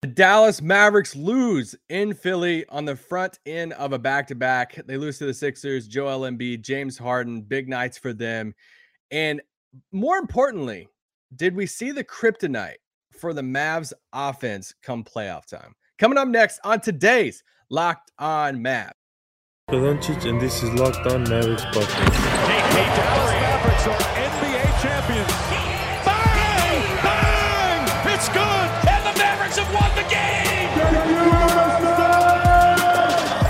The Dallas Mavericks lose in Philly on the front end of a back to back. They lose to the Sixers, Joel Embiid, James Harden, big nights for them. And more importantly, did we see the kryptonite for the Mavs offense come playoff time? Coming up next on today's Locked On Mavs. Doncic, and this is Locked On Mavericks podcast.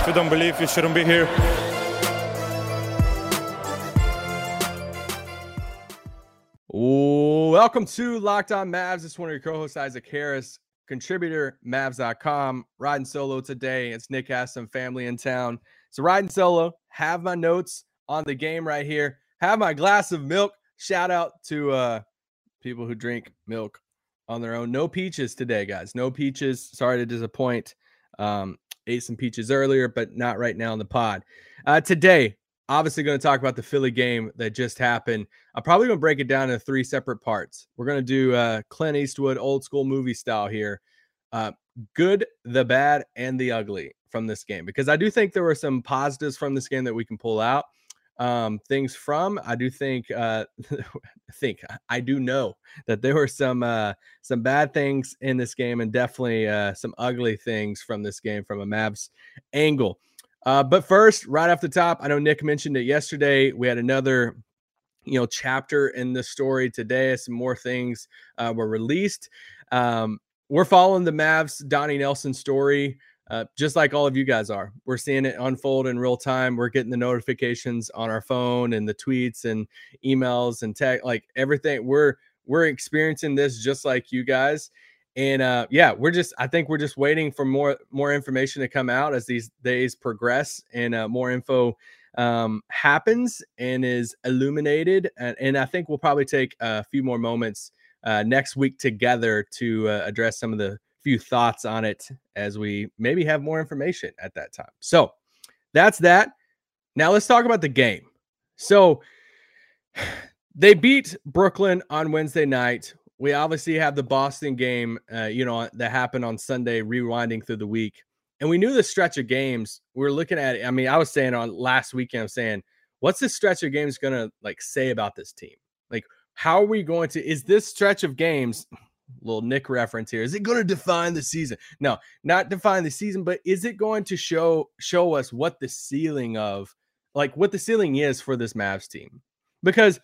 You don't believe, you shouldn't be here. Oh, welcome to Locked On Mavs. This is one of your co-hosts, Isaac Harris, contributor, Mavs.com. Riding solo today. It's Nick has some family in town. So riding solo, have my notes on the game right here. Have my glass of milk. Shout out to uh people who drink milk on their own. No peaches today, guys. No peaches. Sorry to disappoint. Um, ate some peaches earlier, but not right now in the pod. Uh, today, obviously going to talk about the Philly game that just happened. I'm probably going to break it down into three separate parts. We're going to do uh, Clint Eastwood old school movie style here. Uh, good, the bad, and the ugly from this game because I do think there were some positives from this game that we can pull out. Um, things from I do think uh, think I do know that there were some uh, some bad things in this game and definitely uh, some ugly things from this game from a Mavs angle. Uh, but first, right off the top, I know Nick mentioned it yesterday. We had another you know chapter in the story today. Some more things uh, were released. Um, we're following the Mavs Donnie Nelson story. Uh, just like all of you guys are. We're seeing it unfold in real time. We're getting the notifications on our phone and the tweets and emails and tech, like everything. We're we're experiencing this just like you guys. And uh, yeah, we're just I think we're just waiting for more more information to come out as these days progress and uh, more info um, happens and is illuminated. And, and I think we'll probably take a few more moments uh, next week together to uh, address some of the few thoughts on it as we maybe have more information at that time. So that's that. Now let's talk about the game. So they beat Brooklyn on Wednesday night. We obviously have the Boston game, uh, you know, that happened on Sunday, rewinding through the week. And we knew the stretch of games. We are looking at it. I mean, I was saying on last weekend, I'm saying, what's this stretch of games going to like say about this team? Like, how are we going to, is this stretch of games, little Nick reference here. Is it going to define the season? No, not define the season, but is it going to show show us what the ceiling of like what the ceiling is for this Mavs team? Because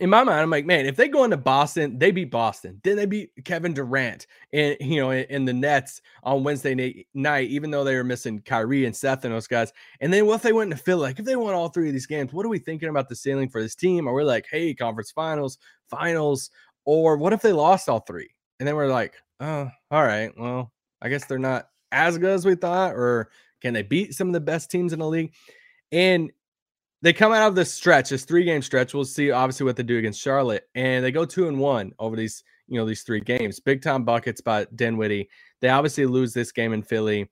in my mind, I'm like, man, if they go into Boston, they beat Boston. Then they beat Kevin Durant and you know in, the Nets on Wednesday night, even though they were missing Kyrie and Seth and those guys. And then what if they went into Philly? Like if they won all three of these games, what are we thinking about the ceiling for this team? Are we like, hey, conference finals, finals? Or what if they lost all three? And then we're like, oh, all right, well, I guess they're not as good as we thought, or can they beat some of the best teams in the league? And they come out of this stretch, this three game stretch. We'll see obviously what they do against Charlotte, and they go two and one over these, you know, these three games. Big time buckets by Dinwiddie. They obviously lose this game in Philly,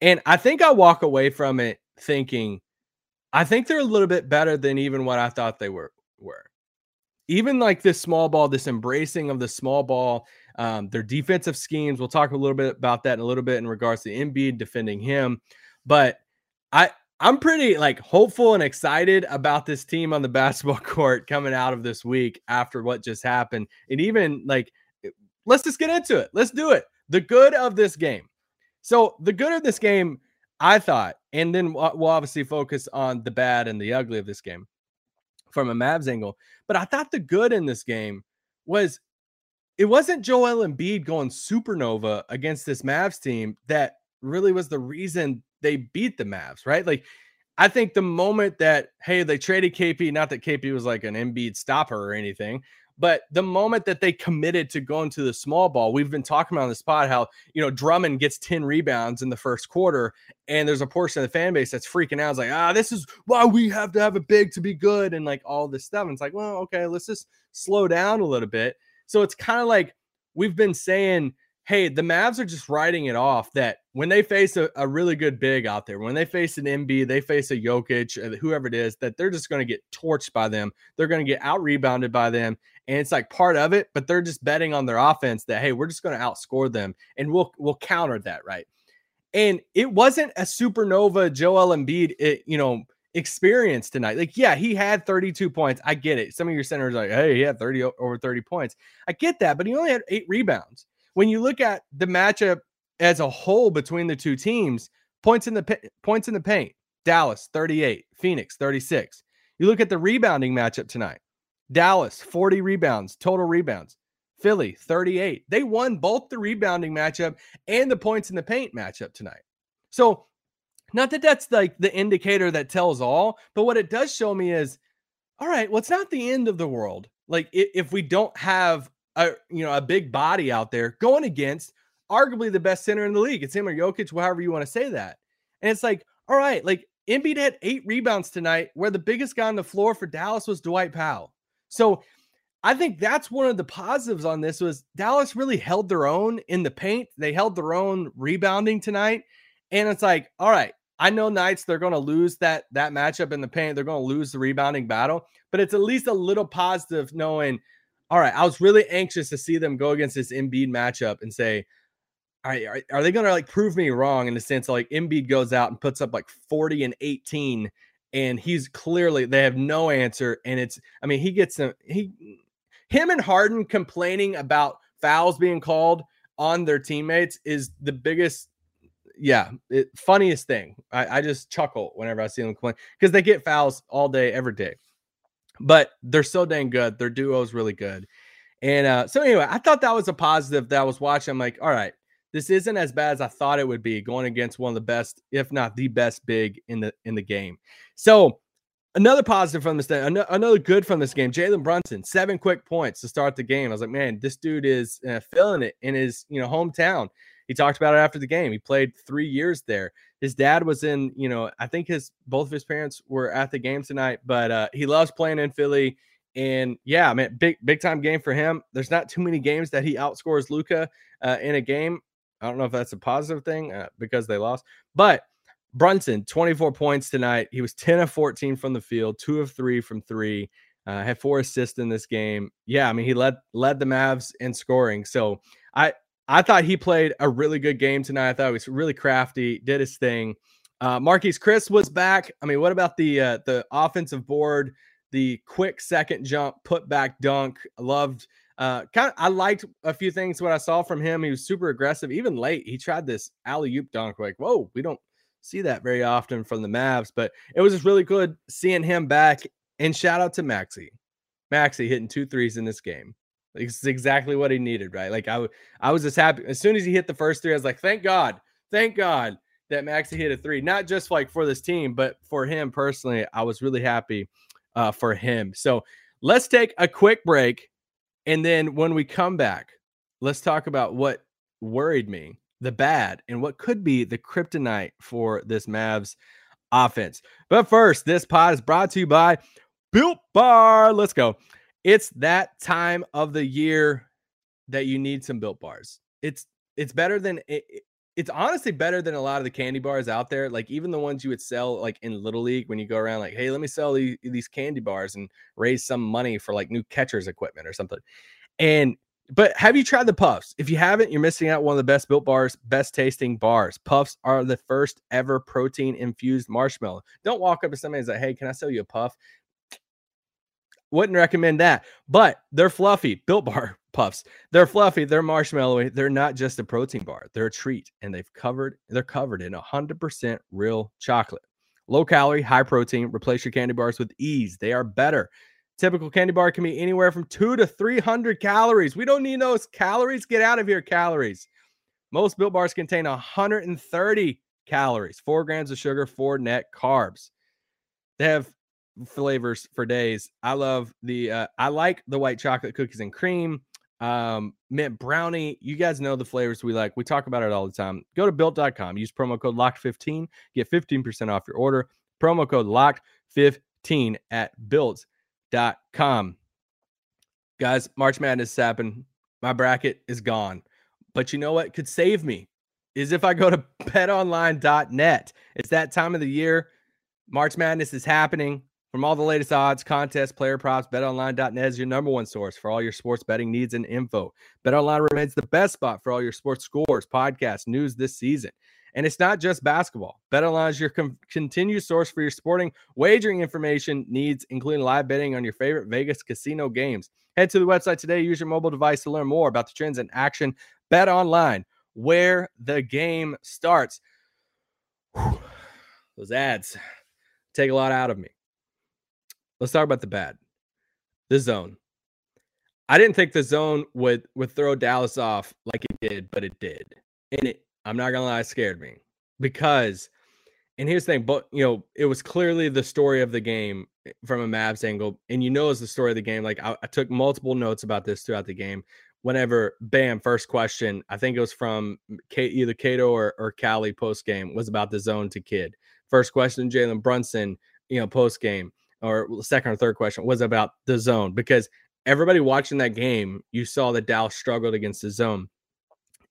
and I think I walk away from it thinking, I think they're a little bit better than even what I thought they were. Were even like this small ball, this embracing of the small ball, um, their defensive schemes. We'll talk a little bit about that in a little bit in regards to Embiid defending him. But I I'm pretty like hopeful and excited about this team on the basketball court coming out of this week after what just happened. And even like let's just get into it. Let's do it. The good of this game. So the good of this game, I thought, and then we'll obviously focus on the bad and the ugly of this game from a Mavs angle. But I thought the good in this game was it wasn't Joel Embiid going supernova against this Mavs team that really was the reason they beat the Mavs, right? Like I think the moment that hey, they traded KP, not that KP was like an Embiid stopper or anything, but the moment that they committed to going to the small ball, we've been talking about on the spot how, you know, Drummond gets 10 rebounds in the first quarter, and there's a portion of the fan base that's freaking out. It's like, ah, this is why we have to have a big to be good, and like all this stuff. And it's like, well, okay, let's just slow down a little bit. So it's kind of like we've been saying, hey, the Mavs are just writing it off that when they face a, a really good big out there, when they face an Embiid, they face a Jokic, uh, whoever it is, that they're just going to get torched by them. They're going to get out rebounded by them and it's like part of it, but they're just betting on their offense that hey, we're just going to outscore them and we'll we'll counter that, right? And it wasn't a supernova Joel Embiid, it, you know, experience tonight. Like, yeah, he had 32 points. I get it. Some of your centers like, hey, he had 30 over 30 points. I get that, but he only had eight rebounds. When you look at the matchup as a whole between the two teams, points in the points in the paint, Dallas 38, Phoenix 36. You look at the rebounding matchup tonight. Dallas 40 rebounds, total rebounds. Philly 38. They won both the rebounding matchup and the points in the paint matchup tonight. So not that that's like the indicator that tells all, but what it does show me is, all right, well, it's not the end of the world. Like if we don't have a you know a big body out there going against arguably the best center in the league, it's him or Jokic, however you want to say that. And it's like, all right, like Embiid had eight rebounds tonight, where the biggest guy on the floor for Dallas was Dwight Powell. So I think that's one of the positives on this was Dallas really held their own in the paint. They held their own rebounding tonight. And it's like, all right, I know nights they're going to lose that that matchup in the paint. They're going to lose the rebounding battle, but it's at least a little positive knowing. All right, I was really anxious to see them go against this Embiid matchup and say, all right, are, are they going to like prove me wrong in the sense of like Embiid goes out and puts up like 40 and 18 and he's clearly they have no answer and it's I mean he gets some he him and Harden complaining about fouls being called on their teammates is the biggest yeah, it, funniest thing. I, I, just chuckle whenever I see them complain because they get fouls all day, every day. But they're so dang good. Their duo is really good. And uh, so anyway, I thought that was a positive that I was watching. I'm like, all right, this isn't as bad as I thought it would be going against one of the best, if not the best big in the in the game. So another positive from this another good from this game. Jalen Brunson, seven quick points to start the game. I was like, man, this dude is uh, feeling it in his you know hometown. He talked about it after the game. He played three years there. His dad was in, you know, I think his both of his parents were at the game tonight, but uh, he loves playing in Philly. And yeah, I mean, big big time game for him. There's not too many games that he outscores Luka uh, in a game. I don't know if that's a positive thing uh, because they lost, but Brunson, 24 points tonight. He was 10 of 14 from the field, two of three from three. Uh, had four assists in this game. Yeah, I mean he led led the Mavs in scoring. So I I thought he played a really good game tonight. I thought he was really crafty, did his thing. Uh, Marquese Chriss was back. I mean, what about the uh, the offensive board? The quick second jump, put back dunk. Loved. Uh, kind of, I liked a few things what I saw from him. He was super aggressive, even late. He tried this alley oop dunk. Like, whoa, we don't see that very often from the Mavs, but it was just really good seeing him back. And shout out to Maxi, Maxi hitting two threes in this game. It's exactly what he needed, right? Like I, I was just happy as soon as he hit the first three. I was like, thank God, thank God that Maxi hit a three, not just like for this team, but for him personally. I was really happy uh, for him. So let's take a quick break, and then when we come back, let's talk about what worried me, the bad, and what could be the kryptonite for this Mavs offense. But first, this pod is brought to you by Built Bar. Let's go. It's that time of the year that you need some built bars. It's it's better than it, it's honestly better than a lot of the candy bars out there. Like even the ones you would sell like in little league when you go around like, hey, let me sell these, these candy bars and raise some money for like new catchers equipment or something. And but have you tried the puffs? If you haven't, you're missing out one of the best built bars, best tasting bars. Puffs are the first ever protein infused marshmallow. Don't walk up to somebody and say, Hey, can I sell you a puff? Wouldn't recommend that. But they're fluffy, built bar puffs. They're fluffy, they're marshmallowy. They're not just a protein bar. They're a treat and they've covered they're covered in 100% real chocolate. Low calorie, high protein. Replace your candy bars with ease. They are better. Typical candy bar can be anywhere from 2 to 300 calories. We don't need those calories. Get out of here calories. Most built bars contain 130 calories, 4 grams of sugar, 4 net carbs. They have flavors for days. I love the uh, I like the white chocolate cookies and cream, um, mint brownie. You guys know the flavors we like. We talk about it all the time. Go to built.com, use promo code locked15, get 15% off your order. Promo code locked15 at built.com. Guys, March Madness is happening. My bracket is gone. But you know what could save me is if I go to betonline.net. It's that time of the year. March Madness is happening From all the latest odds, contests, player props, betonline.net is your number one source for all your sports betting needs and info. BetOnline remains the best spot for all your sports scores, podcasts, news this season. And it's not just basketball. BetOnline is your com- continued source for your sporting wagering information needs, including live betting on your favorite Vegas casino games. Head to the website today. Use your mobile device to learn more about the trends in action. Bet online, where the game starts. Whew. Those ads take a lot out of me. Let's talk about the bad. The zone. I didn't think the zone would would throw Dallas off like it did, but it did. And it I'm not gonna lie, it scared me because, and here's the thing, but you know, it was clearly the story of the game eh, from a Mavs angle, and you know, it's the story of the game. Like I, I took multiple notes about this throughout the game. Whenever, bam, first question, I think it was from K, either Cato or, or Callie post game was about the zone to Kidd. First question, Jalen Brunson, you know, post game or second or third question was about the zone because everybody watching that game, you saw that Dallas struggled against the zone.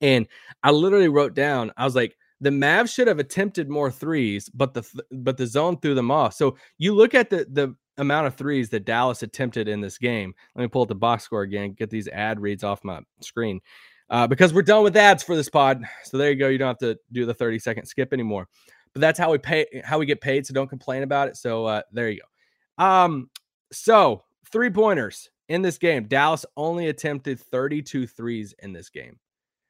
And I literally wrote down, I was like, the Mavs should have attempted more threes, but the but the zone threw them off. So you look at the the amount of threes that Dallas attempted in this game. Let me pull up the box score again, get these ad reads off my screen. Uh, because we're done with ads for this pod. So there you go. You don't have to do the 30 second skip anymore. But that's how we pay how we get paid. So don't complain about it. So uh, there you go. Um, so three pointers in this game. Dallas only attempted 32 threes in this game.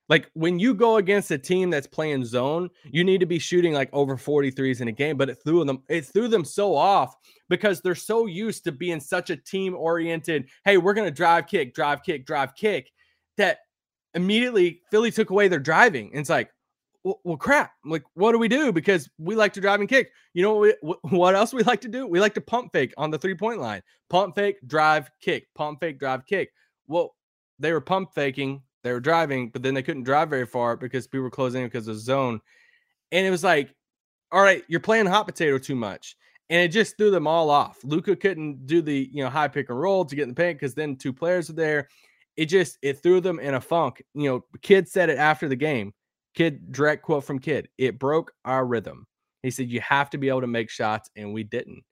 Like when you go against a team that's playing zone, you need to be shooting like over 43s in a game, but it threw them it threw them so off because they're so used to being such a team oriented, hey, we're going to drive kick, drive kick, drive kick that immediately Philly took away their driving. And it's like, well, crap. Like, what do we do? Because we like to drive and kick. You know what, we, what else we like to do? We like to pump fake on the three point line. Pump fake, drive, kick. Pump fake, drive, kick. Well, they were pump faking they were driving, but then they couldn't drive very far because people were closing because of zone. And it was like, all right, you're playing hot potato too much. And it just threw them all off. Luka couldn't do the you know high pick and roll to get in the paint because then two players were there. It just it threw them in a funk. You know, Kidd said it after the game. Kidd direct quote from Kidd. It broke our rhythm. He said you have to be able to make shots, and we didn't.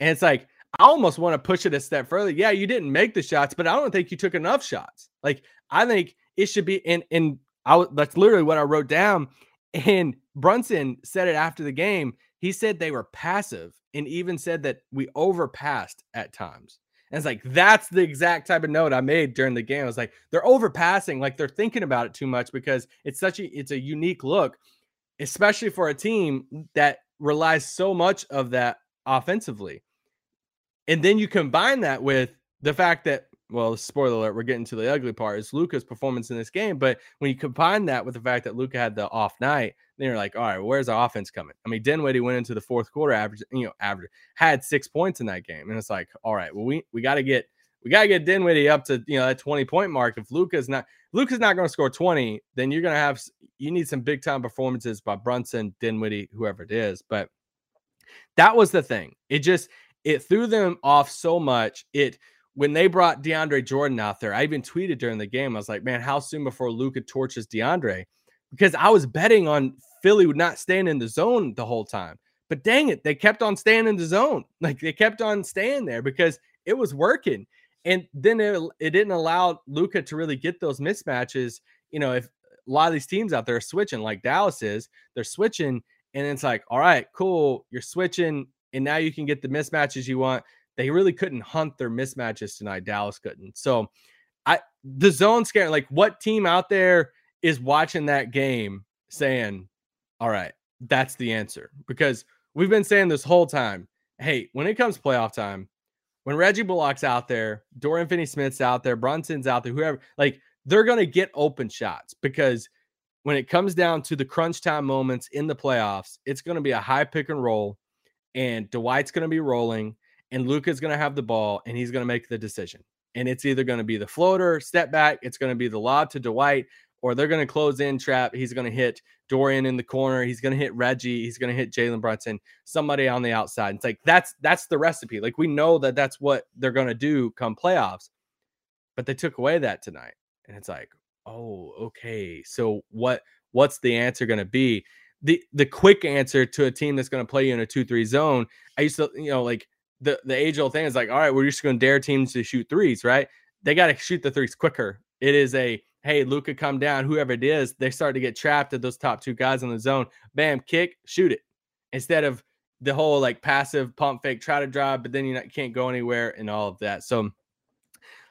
And it's like I almost want to push it a step further. Yeah, you didn't make the shots, but I don't think you took enough shots. Like I think it should be and and I that's literally what I wrote down. And Brunson said it after the game. He said they were passive and even said that we overpassed at times. And it's like that's the exact type of note I made during the game. I was like, they're overpassing, like they're thinking about it too much because it's such a it's a unique look, especially for a team that relies so much of that offensively. And then you combine that with the fact that, well, spoiler alert, we're getting to the ugly part is Luka's performance in this game. But when you combine that with the fact that Luka had the off night, then you're like, all right, where's the offense coming? I mean, Dinwiddie went into the fourth quarter, average, you know, average had six points in that game, and it's like, all right, well, we we got to get we got to get Dinwiddie up to you know that 20 point mark. If Luka's not Luka's not to score 20, then you're to have you need some big time performances by Brunson, Dinwiddie, whoever it is. But that was the thing. It just it threw them off so much. It when they brought DeAndre Jordan out there, I even tweeted during the game. I was like, man, how soon before Luka torches DeAndre? Because I was betting on Philly would not stand in the zone the whole time. But dang it, they kept on staying in the zone. Like they kept on staying there because it was working. And then it, it didn't allow Luka to really get those mismatches. You know, if a lot of these teams out there are switching, like Dallas is, they're switching, and it's like, all right, cool, you're switching and now you can get the mismatches you want. They really couldn't hunt their mismatches tonight. Dallas couldn't. So I the zone scare, like what team out there is watching that game saying, All right, that's the answer. Because we've been saying this whole time, hey, when it comes playoff time, when Reggie Bullock's out there, Dorian Finney Smith's out there, Brunson's out there, whoever, like they're gonna get open shots because when it comes down to the crunch time moments in the playoffs, it's gonna be a high pick and roll and Dwight's to be rolling, and Luka's going to have the ball, and he's going to make the decision. And it's either going to be the floater, step back, it's going to be the lob to Dwight, or they're going to close in trap. He's going to hit Dorian in the corner. He's going to hit Reggie. He's going to hit Jalen Brunson. Somebody on the outside. It's like that's that's the recipe. Like we know that that's what they're going to do come playoffs. But they took away that tonight, and it's like, oh, okay. So what? What's the answer going to be? the the quick answer to a team that's going to play you in a 2-3 zone. I used to, you know, like the the age old thing is like, all right, we're just going to dare teams to shoot threes, right? They got to shoot the threes quicker. It is a hey, Luka, come down, whoever it is, they start to get trapped at those top two guys in the zone. Bam, kick, shoot it. Instead of the whole like passive pump fake, try to drive, but then you can't go anywhere and all of that. So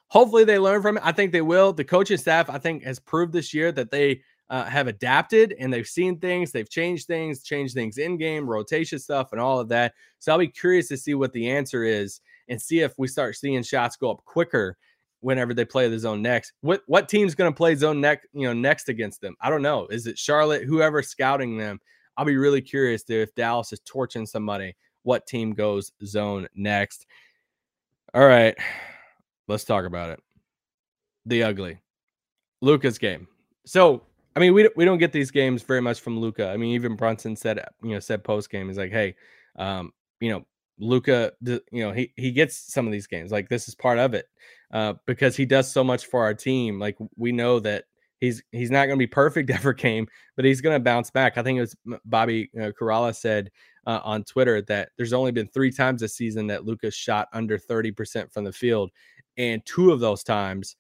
hopefully they learn from it. I think they will. The coaching staff, I think, has proved this year that they uh, have adapted and they've seen things, they've changed things, changed things in game, rotation stuff, and all of that. So I'll be curious to see what the answer is and see if we start seeing shots go up quicker whenever they play the zone next. What what team's going to play zone next, you know, next against them? I don't know. Is it Charlotte? Whoever scouting them? I'll be really curious to if Dallas is torching somebody, what team goes zone next. All right. Let's talk about it. The ugly. Luka's game. So, I mean, we we don't get these games very much from Luka. I mean, even Brunson said, you know, said post game, he's like, hey, um, you know, Luka, you know, he he gets some of these games. Like this is part of it uh, because he does so much for our team. Like we know that he's he's not going to be perfect every game, but he's going to bounce back. I think it was Bobby uh, Karalla said uh, on Twitter that there's only been three times this season that Luka's shot under 30% from the field, and two of those times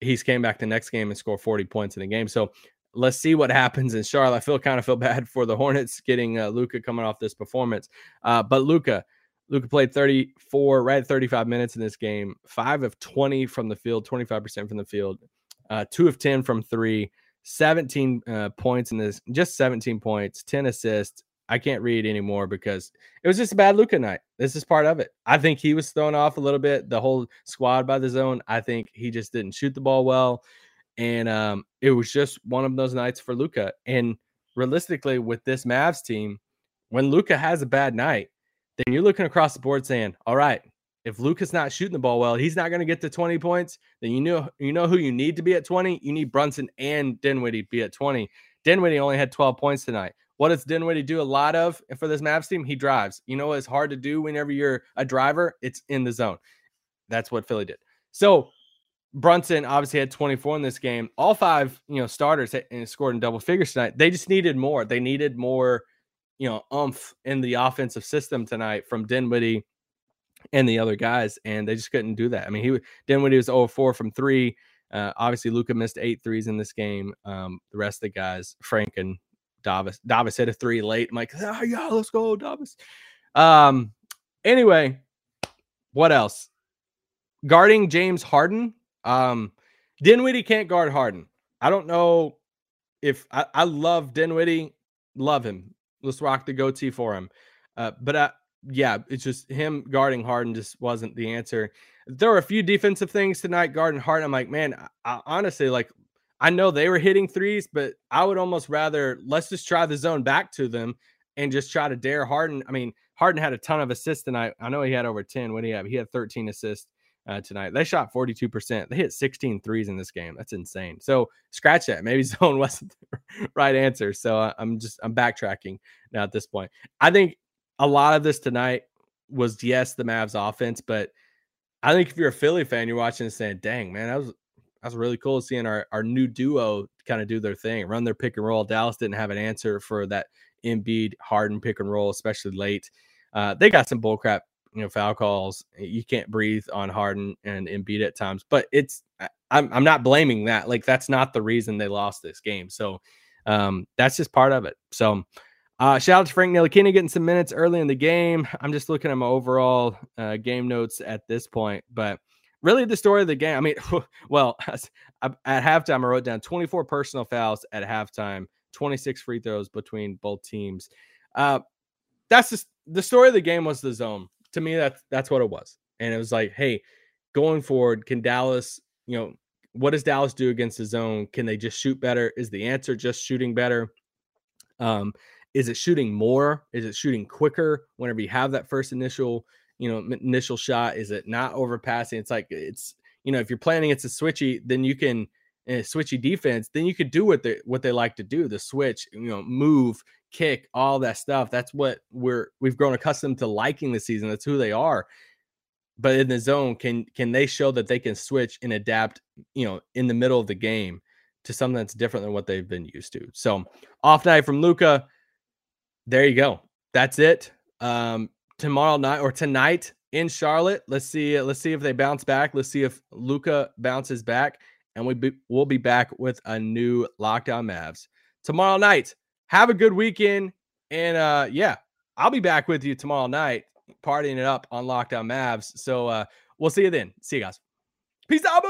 he's came back the next game and scored 40 points in a game. So let's see what happens in Charlotte. I feel kind of feel bad for the Hornets getting uh, Luka coming off this performance, uh, but Luka. Luka played 34, right at 35 minutes in this game, five of 20 from the field, 25% from the field, uh, two of 10 from three, 17 uh, points in this, just 17 points, 10 assists. I can't read anymore because it was just a bad Luka night. This is part of it. I think he was thrown off a little bit. The whole squad by the zone. I think he just didn't shoot the ball well, and um, it was just one of those nights for Luka. And realistically, with this Mavs team, when Luka has a bad night, then you're looking across the board saying, all right, if Luka's not shooting the ball well, he's not going to get to 20 points. Then you know you know who you need to be at 20. You need Brunson and Dinwiddie to be at 20. Dinwiddie only had 12 points tonight. What does Dinwiddie do a lot of for this Mavs team? He drives. You know it's hard to do whenever you're a driver? It's in the zone. That's what Philly did. So Brunson obviously had 24 in this game. All five, you know, starters and scored in double figures tonight. They just needed more. They needed more you know, umph in the offensive system tonight from Dinwiddie and the other guys, and they just couldn't do that. I mean, he Dinwiddie was 0 4 from three. Uh, obviously, Luka missed eight threes in this game. Um, the rest of the guys, Frank and Davis, Davis hit a three late. I'm like, oh, yeah, let's go, Davis. Um, anyway, what else? Guarding James Harden. Um, Dinwiddie can't guard Harden. I don't know if I, I love Dinwiddie, love him. Let's rock the goatee for him. Uh, but uh, yeah, it's just him guarding Harden just wasn't the answer. There were a few defensive things tonight guarding Harden. I'm like, man, I, I, honestly, like, I know they were hitting threes, but I would almost rather let's just try the zone back to them and just try to dare Harden. I mean, Harden had a ton of assists tonight. I know he had over 10. What do he have? He had 13 assists uh, tonight. They shot 42%. They hit 16 threes in this game. That's insane. So scratch that. Maybe zone wasn't the right answer. So uh, I'm just, I'm backtracking now at this point. I think a lot of this tonight was, yes, the Mavs offense, but I think if you're a Philly fan, you're watching and saying, dang, man, that was, that was really cool seeing our, our new duo kind of do their thing, run their pick and roll. Dallas didn't have an answer for that Embiid Harden pick and roll, especially late. Uh, they got some bullcrap you know foul calls. You can't breathe on Harden and Embiid at times, but it's I'm I'm not blaming that. Like that's not the reason they lost this game. So um, that's just part of it. So uh, shout out to Frank Ntilikina getting some minutes early in the game. I'm just looking at my overall uh, game notes at this point, but really the story of the game. I mean, well, at halftime I wrote down 24 personal fouls at halftime, 26 free throws between both teams. Uh, that's just the story of the game was the zone to me, that's that's what it was. And it was like, hey, going forward, can Dallas, you know, what does Dallas do against the zone? Can they just shoot better? Is the answer just shooting better? Um, is it shooting more? Is it shooting quicker whenever you have that first initial, you know, initial shot? Is it not overpassing? It's like it's, you know, if you're planning it's a switchy, then you can a switchy defense, then you could do what they what they like to do, the switch, you know, move, kick, all that stuff. That's what we're we've grown accustomed to liking the season. That's who they are. But in the zone, can can they show that they can switch and adapt, you know, in the middle of the game to something that's different than what they've been used to? So off night from Luka. There you go. That's it. Um, tomorrow night or tonight, in Charlotte. Let's see. Let's see if they bounce back. Let's see if Luka bounces back, and we be, we'll be back with a new Locked On Mavs tomorrow night. Have a good weekend, and uh, yeah, I'll be back with you tomorrow night, partying it up on Locked On Mavs. So uh, we'll see you then. See you guys. Peace out.